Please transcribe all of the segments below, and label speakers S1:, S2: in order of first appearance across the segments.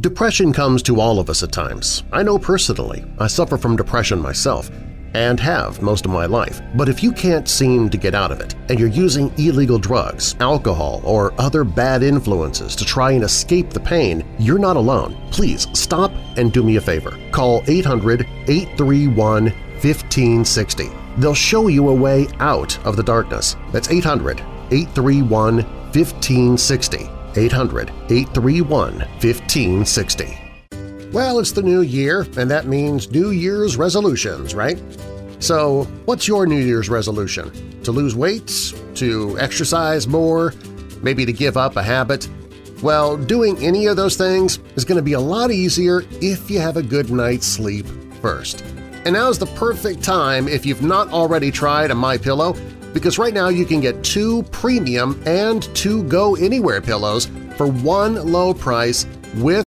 S1: Depression comes to all of us at times. I know personally. I suffer from depression myself and have most of my life. But if you can't seem to get out of it and you're using illegal drugs, alcohol, or other bad influences to try and escape the pain, you're not alone. Please stop and do me a favor. Call 800-831-1560. They'll show you a way out of the darkness. That's 800-831-1560. 800-831-1560. Well, it's the new year, and that means New Year's resolutions, right? So what's your New Year's resolution? To lose weight? To exercise more? Maybe to give up a habit? Well, doing any of those things is going to be a lot easier if you have a good night's sleep first. And now's the perfect time if you've not already tried a MyPillow because right now you can get two premium and two go-anywhere pillows for one low price with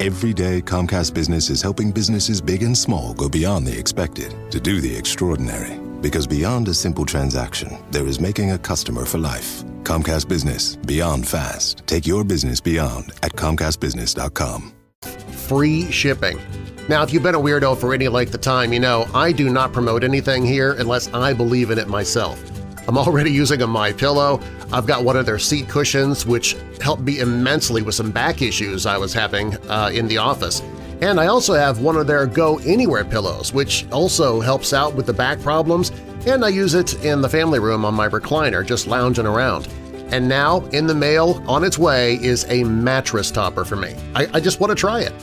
S2: Every day, Comcast Business is helping businesses big and small go beyond the expected to do the extraordinary. Because beyond a simple transaction, there is making a customer for life. Comcast Business, beyond fast. Take your business beyond at ComcastBusiness.com.
S1: Free shipping. Now, if you've been a weirdo for any length of time, you know I do not promote anything here unless I believe in it myself. I'm already using a My Pillow. I've got one of their seat cushions, which helped me immensely with some back issues I was having uh, in the office. And I also have one of their Go Anywhere pillows, which also helps out with the back problems, and I use it in the family room on my recliner, just lounging around. And now, in the mail, on its way, is a mattress topper for me. I, I just want to try it.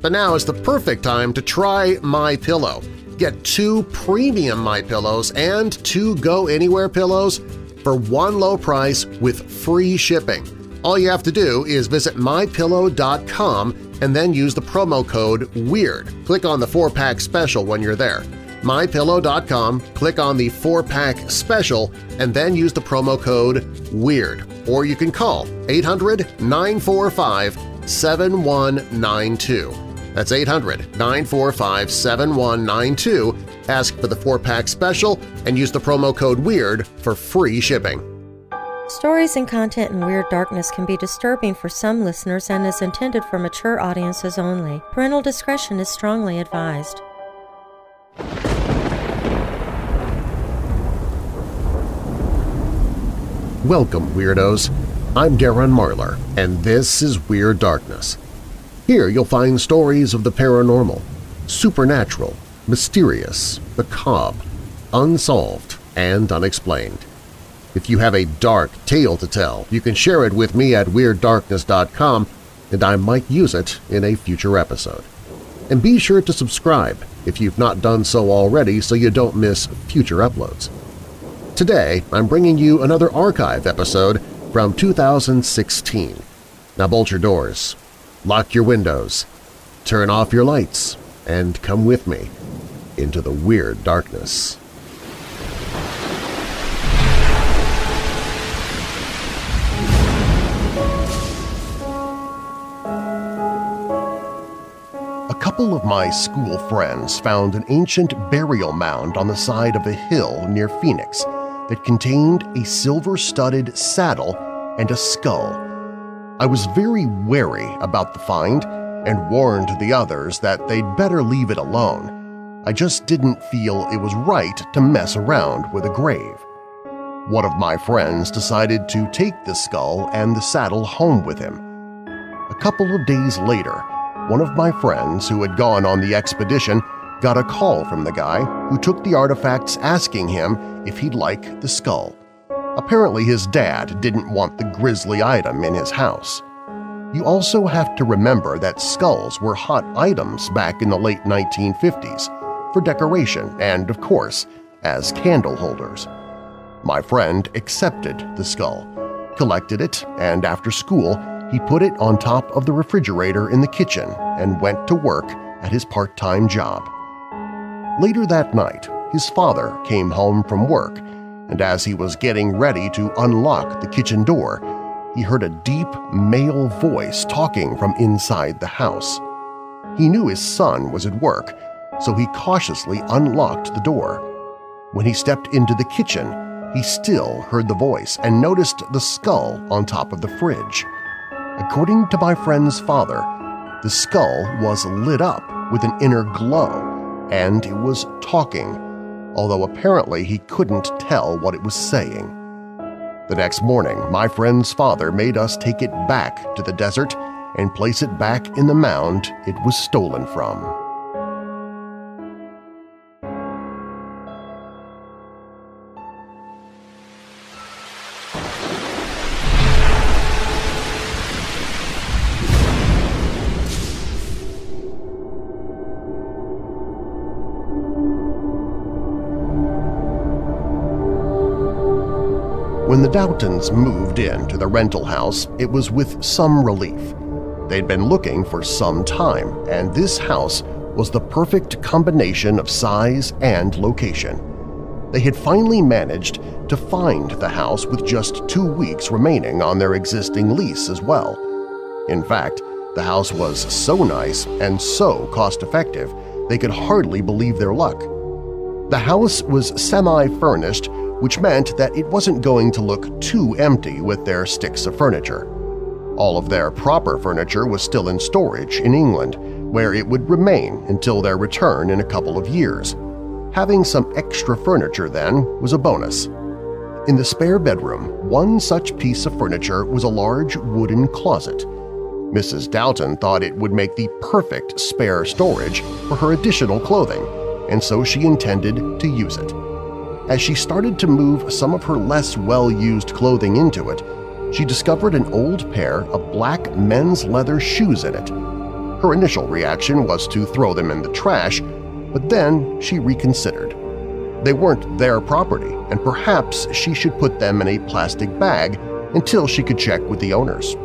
S1: But now is the perfect time to try My Pillow. Get two premium My Pillows and two Go Anywhere pillows for one low price with free shipping. All you have to do is visit MyPillow.com and then use the promo code WEIRD. Click on the 4-pack special when you're there. MyPillow.com, click on the 4-pack special, and then use the promo code WEIRD. Or you can call 800-945-7192. That's 800-945-7192. Ask for the 4-pack special and use the promo code WEIRD for free shipping.
S3: Stories and content in Weird Darkness can be disturbing for some listeners and is intended for mature audiences only. Parental discretion is strongly advised.
S1: Welcome, Weirdos! I'm Darren Marlar, and this is Weird Darkness. Here you'll find stories of the paranormal, supernatural, mysterious, macabre, unsolved, and unexplained. If you have a dark tale to tell, you can share it with me at WeirdDarkness.com and I might use it in a future episode. And be sure to subscribe if you've not done so already so you don't miss future uploads. Today, I'm bringing you another archive episode from 2016. Now bolt your doors, lock your windows, turn off your lights, and come with me into the weird darkness. A couple of my school friends found an ancient burial mound on the side of a hill near Phoenix that contained a silver-studded saddle and a skull. I was very wary about the find and warned the others that they'd better leave it alone. I just didn't feel it was right to mess around with a grave. One of my friends decided to take the skull and the saddle home with him. A couple of days later, one of my friends who had gone on the expedition got a call from the guy who took the artifacts asking him if he'd like the skull. Apparently his dad didn't want the grisly item in his house. You also have to remember that skulls were hot items back in the late 1950s for decoration and, of course, as candle holders. My friend accepted the skull, collected it, and after school he put it on top of the refrigerator in the kitchen and went to work at his part-time job. Later that night, his father came home from work, and as he was getting ready to unlock the kitchen door, he heard a deep male voice talking from inside the house. He knew his son was at work, so he cautiously unlocked the door. When he stepped into the kitchen, he still heard the voice and noticed the skull on top of the fridge. According to my friend's father, the skull was lit up with an inner glow and it was talking, although apparently he couldn't tell what it was saying. The next morning, my friend's father made us take it back to the desert and place it back in the mound it was stolen from. When the Doughtons moved into the rental house, it was with some relief. They'd been looking for some time, and this house was the perfect combination of size and location. They had finally managed to find the house with just two weeks remaining on their existing lease as well. In fact, the house was so nice and so cost-effective they could hardly believe their luck. The house was semi-furnished which meant that it wasn't going to look too empty with their sticks of furniture. All of their proper furniture was still in storage in England, where it would remain until their return in a couple of years. Having some extra furniture, then, was a bonus. In the spare bedroom, one such piece of furniture was a large wooden closet. Mrs. Doughton thought it would make the perfect spare storage for her additional clothing, and so she intended to use it. As she started to move some of her less well-used clothing into it, she discovered an old pair of black men's leather shoes in it. Her initial reaction was to throw them in the trash, but then she reconsidered. They weren't their property, and perhaps she should put them in a plastic bag until she could check with the owners.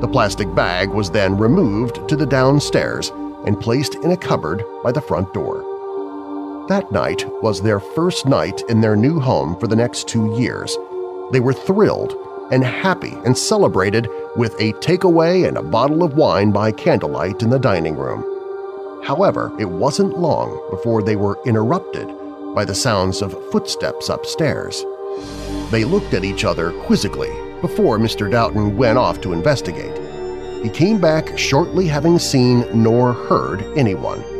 S1: The plastic bag was then removed to the downstairs and placed in a cupboard by the front door. That night was their first night in their new home for the next two years. They were thrilled and happy and celebrated with a takeaway and a bottle of wine by candlelight in the dining room. However, it wasn't long before they were interrupted by the sounds of footsteps upstairs. They looked at each other quizzically before Mr. Doughton went off to investigate. He came back shortly having seen nor heard anyone.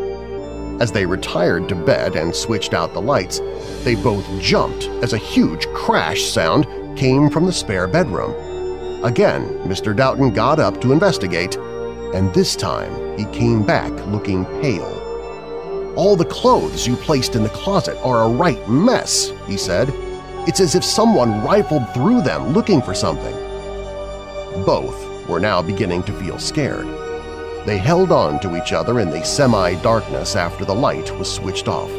S1: As they retired to bed and switched out the lights, they both jumped as a huge crash sound came from the spare bedroom. Again, Mr. Doughton got up to investigate, and this time he came back looking pale. "'All the clothes you placed in the closet are a right mess,' he said. "'It's as if someone rifled through them looking for something.' Both were now beginning to feel scared. They held on to each other in the semi-darkness after the light was switched off.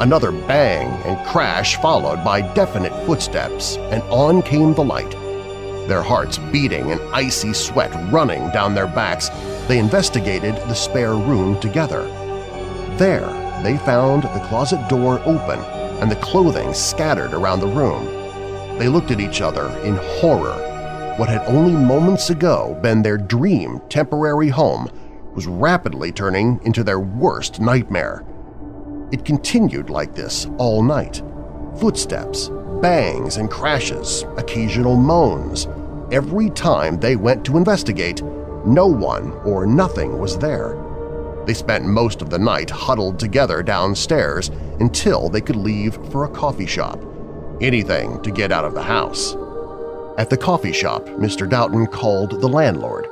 S1: Another bang and crash followed by definite footsteps, and on came the light. Their hearts beating and icy sweat running down their backs, they investigated the spare room together. There, they found the closet door open and the clothing scattered around the room. They looked at each other in horror what had only moments ago been their dream temporary home was rapidly turning into their worst nightmare. It continued like this all night. Footsteps, bangs and crashes, occasional moans. Every time they went to investigate, no one or nothing was there. They spent most of the night huddled together downstairs until they could leave for a coffee shop. Anything to get out of the house. At the coffee shop, Mr. Doughton called the landlord.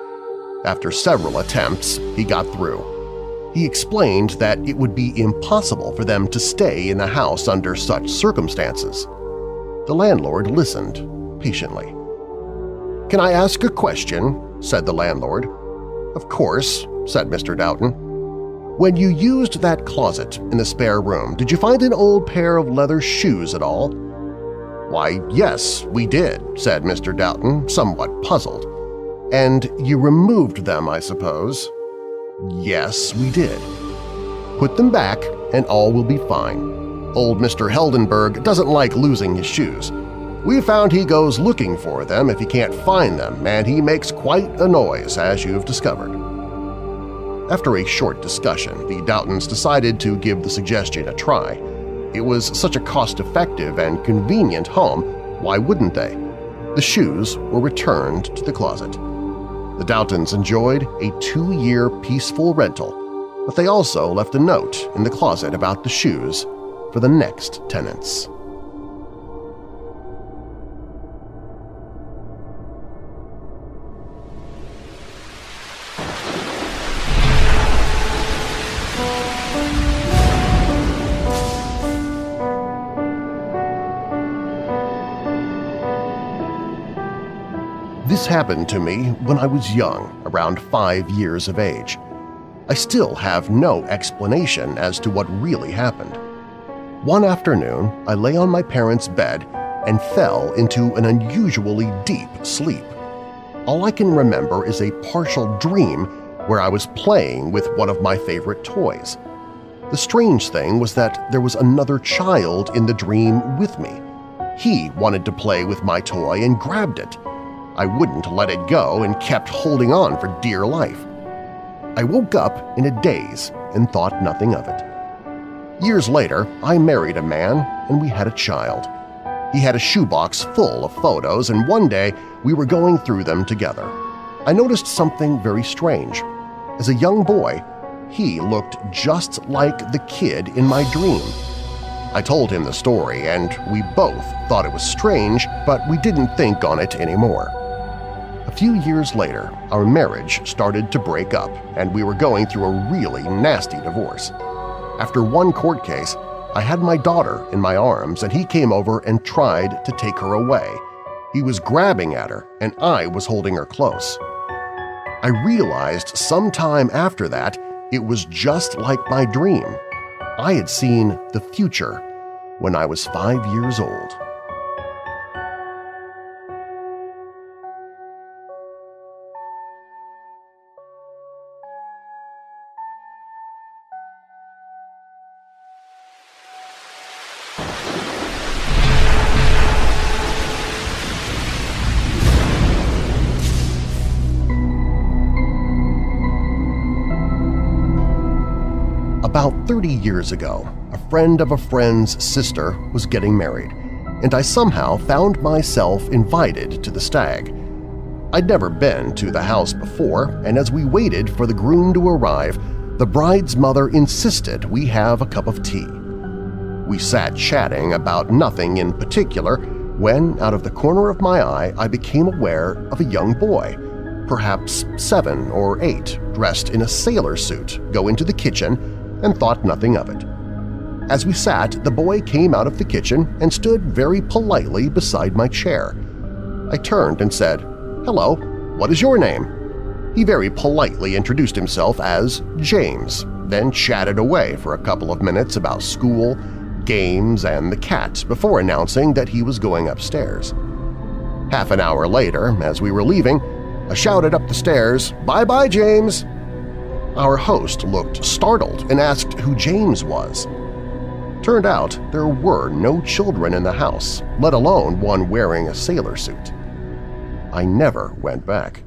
S1: After several attempts, he got through. He explained that it would be impossible for them to stay in the house under such circumstances. The landlord listened patiently. "'Can I ask a question?' said the landlord. "'Of course,' said Mr. Doughton. "'When you used that closet in the spare room, did you find an old pair of leather shoes at all?' "'Why, yes, we did,' said Mr. Doughton, somewhat puzzled. "'And you removed them, I suppose?' "'Yes, we did.' "'Put them back and all will be fine. Old Mr. Heldenberg doesn't like losing his shoes. We found he goes looking for them if he can't find them, and he makes quite a noise, as you've discovered. After a short discussion, the Doughtons decided to give the suggestion a try. It was such a cost-effective and convenient home, why wouldn't they? The shoes were returned to the closet. The Doughtons enjoyed a two-year peaceful rental, but they also left a note in the closet about the shoes for the next tenants. This happened to me when I was young, around five years of age. I still have no explanation as to what really happened. One afternoon, I lay on my parents' bed and fell into an unusually deep sleep. All I can remember is a partial dream where I was playing with one of my favorite toys. The strange thing was that there was another child in the dream with me. He wanted to play with my toy and grabbed it. I wouldn't let it go and kept holding on for dear life. I woke up in a daze and thought nothing of it. Years later, I married a man and we had a child. He had a shoebox full of photos and one day we were going through them together. I noticed something very strange. As a young boy, he looked just like the kid in my dream. I told him the story and we both thought it was strange, but we didn't think on it anymore. A few years later, our marriage started to break up and we were going through a really nasty divorce. After one court case, I had my daughter in my arms and he came over and tried to take her away. He was grabbing at her and I was holding her close. I realized sometime after that it was just like my dream. I had seen the future when I was five years old. 30 years ago, a friend of a friend's sister was getting married, and I somehow found myself invited to the stag. I'd never been to the house before, and as we waited for the groom to arrive, the bride's mother insisted we have a cup of tea. We sat chatting about nothing in particular when, out of the corner of my eye, I became aware of a young boy, perhaps seven or eight, dressed in a sailor suit, go into the kitchen and thought nothing of it. As we sat, the boy came out of the kitchen and stood very politely beside my chair. I turned and said, "'Hello, what is your name?' He very politely introduced himself as James, then chatted away for a couple of minutes about school, games, and the cat before announcing that he was going upstairs. Half an hour later, as we were leaving, I shouted up the stairs, "'Bye-bye, James!' Our host looked startled and asked who James was. Turned out there were no children in the house, let alone one wearing a sailor suit. I never went back.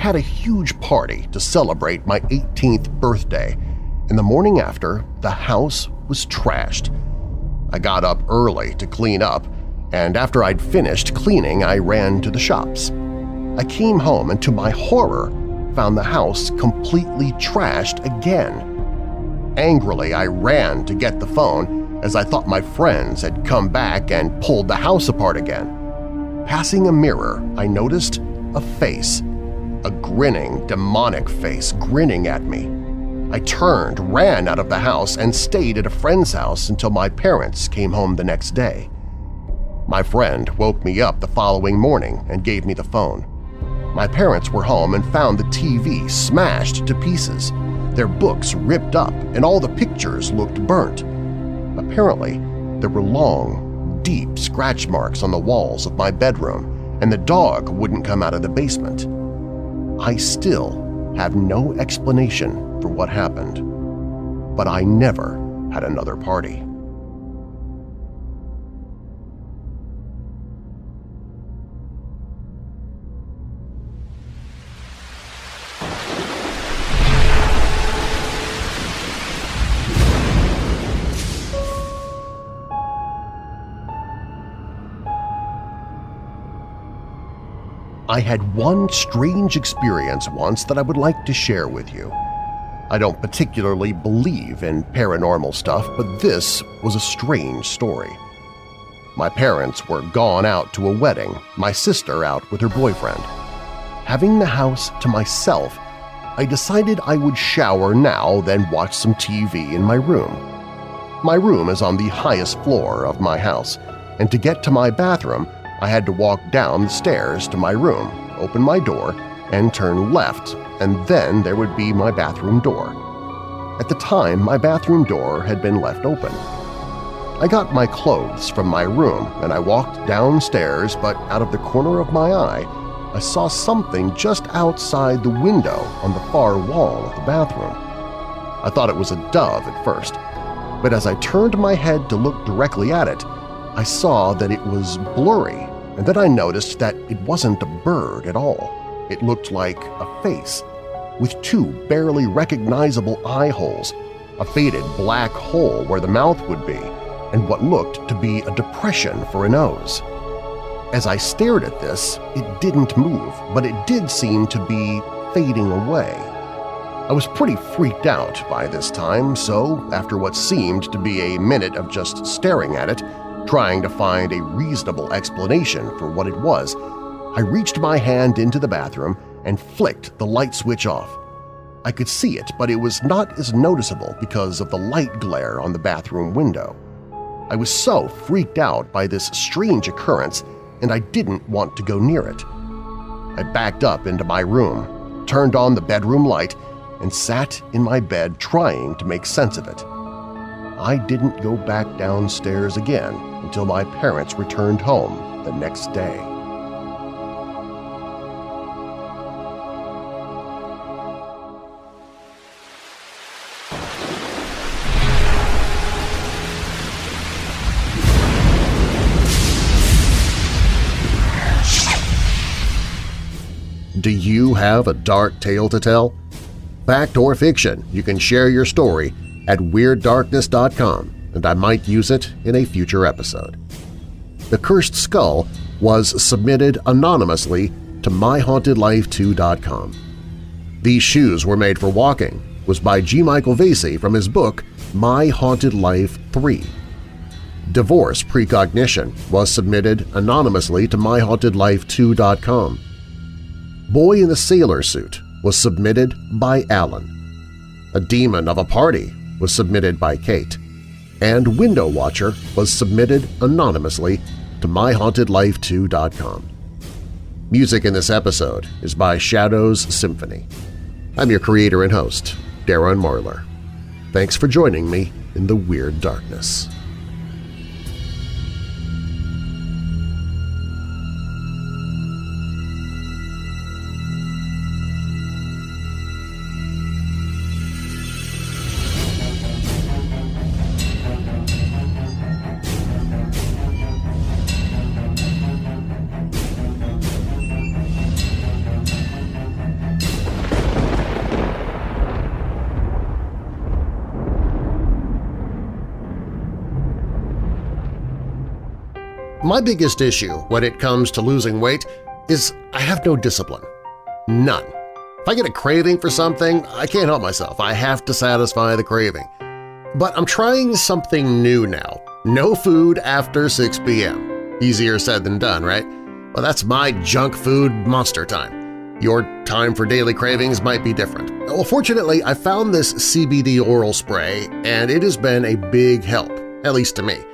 S1: Had a huge party to celebrate my 18th birthday, and the morning after, the house was trashed. I got up early to clean up, and after I'd finished cleaning, I ran to the shops. I came home and to my horror found the house completely trashed again. Angrily, I ran to get the phone as I thought my friends had come back and pulled the house apart again. Passing a mirror, I noticed a face a grinning, demonic face grinning at me. I turned, ran out of the house, and stayed at a friend's house until my parents came home the next day. My friend woke me up the following morning and gave me the phone. My parents were home and found the TV smashed to pieces, their books ripped up, and all the pictures looked burnt. Apparently, there were long, deep scratch marks on the walls of my bedroom, and the dog wouldn't come out of the basement. I still have no explanation for what happened, but I never had another party. I had one strange experience once that I would like to share with you. I don't particularly believe in paranormal stuff, but this was a strange story. My parents were gone out to a wedding, my sister out with her boyfriend. Having the house to myself, I decided I would shower now then watch some TV in my room. My room is on the highest floor of my house, and to get to my bathroom, I had to walk down the stairs to my room, open my door, and turn left, and then there would be my bathroom door. At the time, my bathroom door had been left open. I got my clothes from my room and I walked downstairs, but out of the corner of my eye, I saw something just outside the window on the far wall of the bathroom. I thought it was a dove at first, but as I turned my head to look directly at it, I saw that it was blurry, and then I noticed that it wasn't a bird at all. It looked like a face, with two barely recognizable eye holes, a faded black hole where the mouth would be, and what looked to be a depression for a nose. As I stared at this, it didn't move, but it did seem to be fading away. I was pretty freaked out by this time, so after what seemed to be a minute of just staring at it, trying to find a reasonable explanation for what it was, I reached my hand into the bathroom and flicked the light switch off. I could see it, but it was not as noticeable because of the light glare on the bathroom window. I was so freaked out by this strange occurrence and I didn't want to go near it. I backed up into my room, turned on the bedroom light, and sat in my bed trying to make sense of it. I didn't go back downstairs again until my parents returned home the next day. Do you have a dark tale to tell? Fact or fiction, you can share your story at WeirdDarkness.com and I might use it in a future episode. The Cursed Skull was submitted anonymously to MyHauntedLife2.com. These Shoes Were Made for Walking was by G. Michael Vasey from his book My Haunted Life 3. Divorce Precognition was submitted anonymously to MyHauntedLife2.com. Boy in the Sailor Suit was submitted by Alan. A Demon of a Party was submitted by Kate. And Window Watcher was submitted anonymously to MyHauntedLife2.com. Music in this episode is by Shadows Symphony. I'm your creator and host, Darren Marlar. Thanks for joining me in the Weird Darkness. My biggest issue when it comes to losing weight is I have no discipline. None. If I get a craving for something, I can't help myself. I have to satisfy the craving. But I'm trying something new now. No food after 6 p.m. Easier said than done, right? Well, that's my junk food monster time. Your time for daily cravings might be different. Well, fortunately, I found this CBD oral spray, and it has been a big help, at least to me.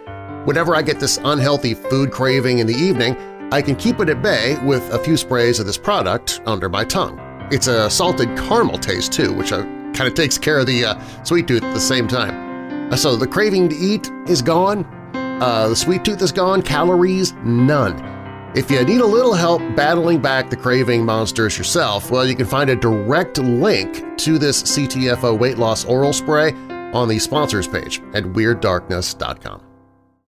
S1: Whenever I get this unhealthy food craving in the evening, I can keep it at bay with a few sprays of this product under my tongue. It's a salted caramel taste, too, which kind of takes care of the uh, sweet tooth at the same time. Uh, so the craving to eat is gone, uh, the sweet tooth is gone, calories none. If you need a little help battling back the craving monsters yourself, well, you can find a direct link to this CTFO weight loss oral spray on the sponsors page at WeirdDarkness.com.